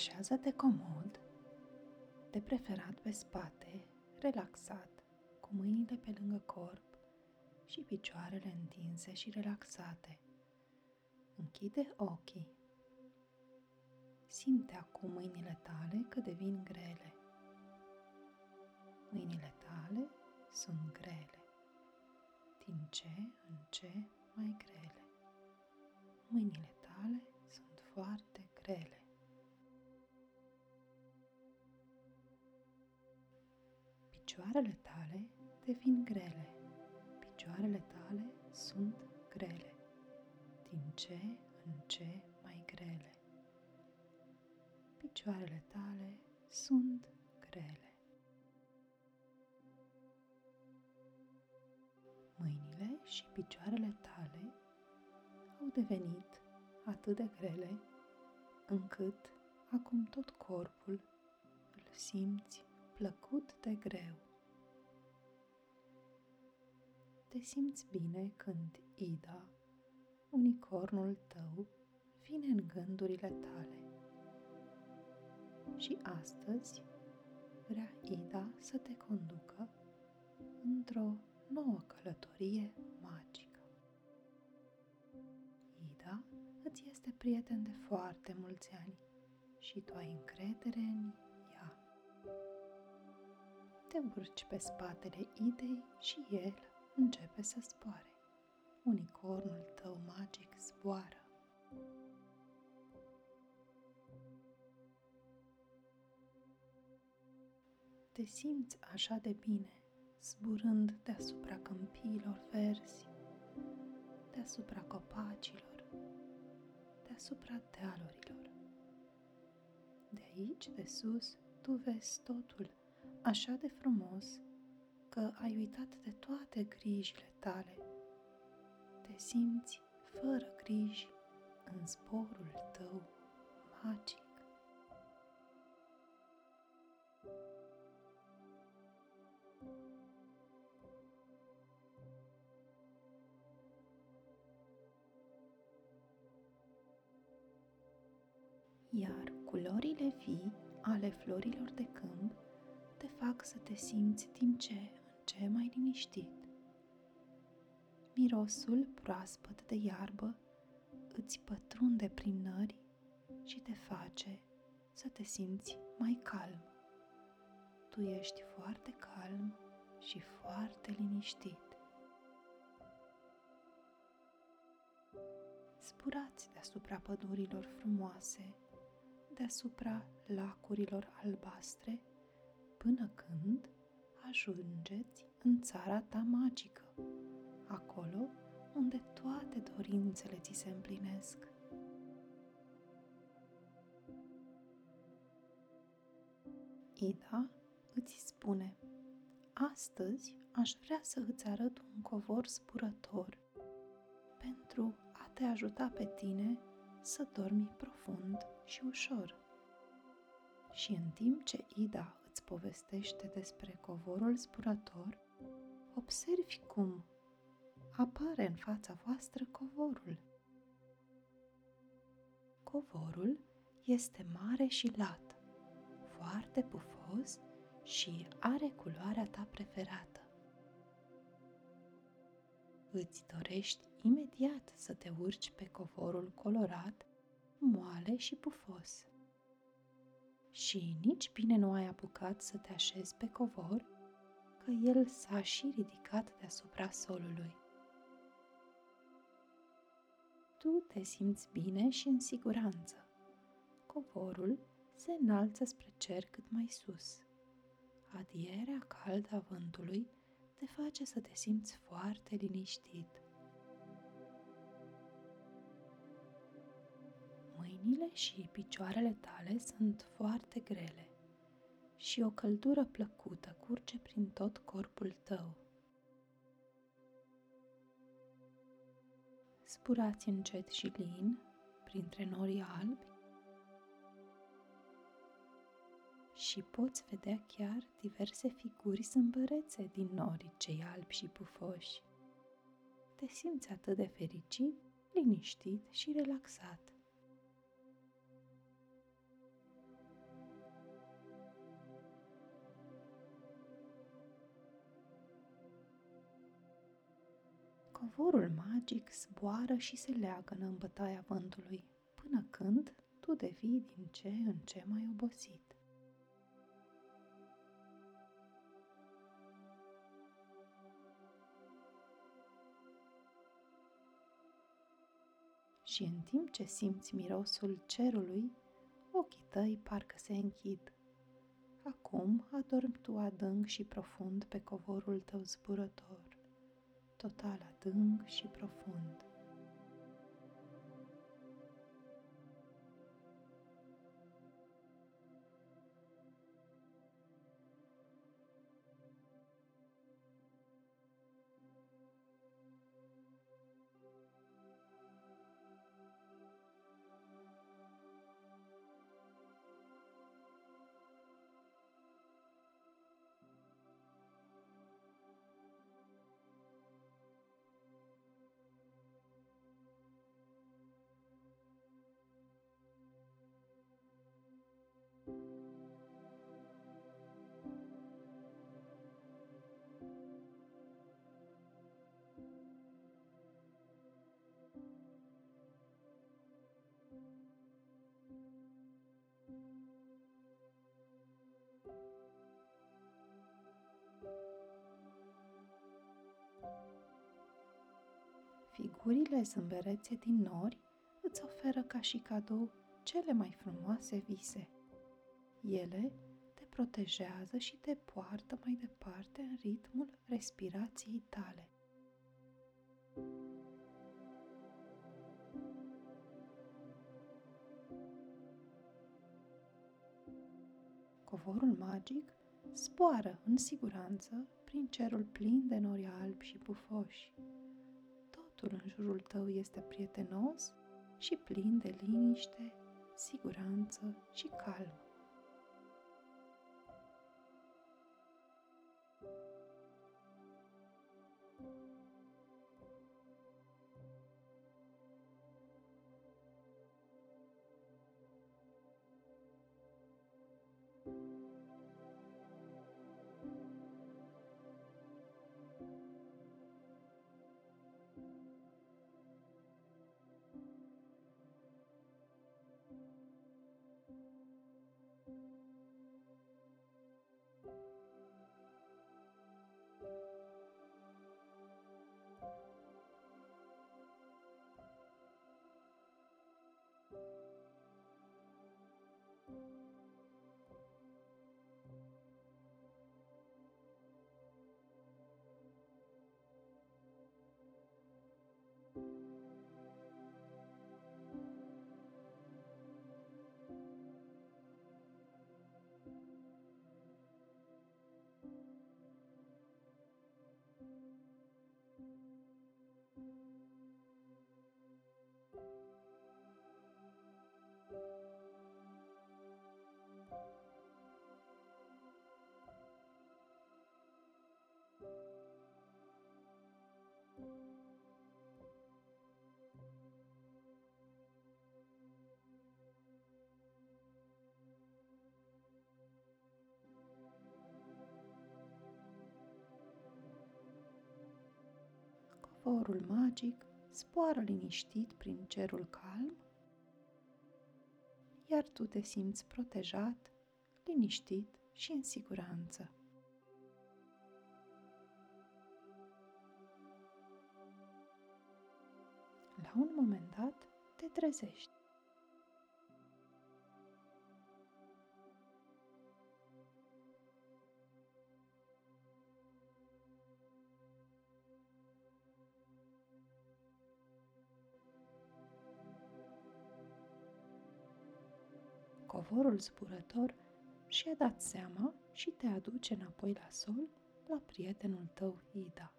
Așează-te comod, de preferat pe spate, relaxat, cu mâinile pe lângă corp și picioarele întinse și relaxate. Închide ochii. Simte acum mâinile tale că devin grele. Mâinile tale sunt grele, din ce în ce mai grele. Mâinile tale sunt foarte Picioarele tale devin grele. Picioarele tale sunt grele, din ce în ce mai grele. Picioarele tale sunt grele. Mâinile și picioarele tale au devenit atât de grele încât acum tot corpul îl simți plăcut de greu. Te simți bine când Ida, unicornul tău, vine în gândurile tale. Și astăzi vrea Ida să te conducă într-o nouă călătorie magică. Ida îți este prieten de foarte mulți ani și tu ai încredere în ea. Te urci pe spatele idei și el începe să zboare. Unicornul tău magic zboară. Te simți așa de bine, zburând deasupra câmpiilor verzi, deasupra copacilor, deasupra dealurilor. De aici, de sus, tu vezi totul așa de frumos că ai uitat de toate grijile tale. Te simți fără griji în zborul tău magic. Iar culorile vii ale florilor de câmp te fac să te simți din ce în ce mai liniștit. Mirosul proaspăt de iarbă îți pătrunde prin nări și te face să te simți mai calm. Tu ești foarte calm și foarte liniștit. Spurați deasupra pădurilor frumoase, deasupra lacurilor albastre până când ajungeți în țara ta magică, acolo unde toate dorințele ți se împlinesc. Ida îți spune, astăzi aș vrea să îți arăt un covor spurător pentru a te ajuta pe tine să dormi profund și ușor. Și în timp ce Ida îți povestește despre covorul spurător, observi cum apare în fața voastră covorul. Covorul este mare și lat, foarte pufos și are culoarea ta preferată. Îți dorești imediat să te urci pe covorul colorat, moale și pufos și nici bine nu ai apucat să te așezi pe covor, că el s-a și ridicat deasupra solului. Tu te simți bine și în siguranță. Covorul se înalță spre cer cât mai sus. Adierea caldă a vântului te face să te simți foarte liniștit. Mâinile și picioarele tale sunt foarte grele și o căldură plăcută curge prin tot corpul tău. Spurați încet și lin printre norii albi și poți vedea chiar diverse figuri sâmbărețe din norii cei albi și pufoși. Te simți atât de fericit, liniștit și relaxat. Covorul magic zboară și se leagănă în bătaia vântului, până când tu devii din ce în ce mai obosit. Și în timp ce simți mirosul cerului, ochii tăi parcă se închid. Acum adormi tu adânc și profund pe covorul tău zburător, total adânc și profund. Figurile zâmberețe din nori îți oferă ca și cadou cele mai frumoase vise. Ele te protejează și te poartă mai departe în ritmul respirației tale. Covorul magic zboară în siguranță prin cerul plin de nori albi și pufoși totul în jurul tău este prietenos și plin de liniște, siguranță și calm. Covorul magic zboară liniștit prin cerul calm, iar tu te simți protejat, liniștit și în siguranță. La un moment dat te trezești. Covorul zburător și-a dat seama și te aduce înapoi la sol, la prietenul tău Ida.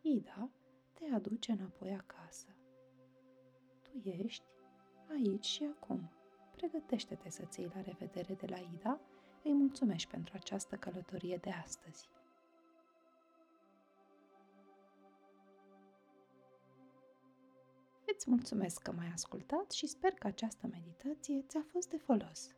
Ida te aduce înapoi acasă. Tu ești aici și acum. Pregătește-te să-ți iei la revedere de la Ida, îi mulțumești pentru această călătorie de astăzi. Îți mulțumesc că m-ai ascultat și sper că această meditație ți-a fost de folos.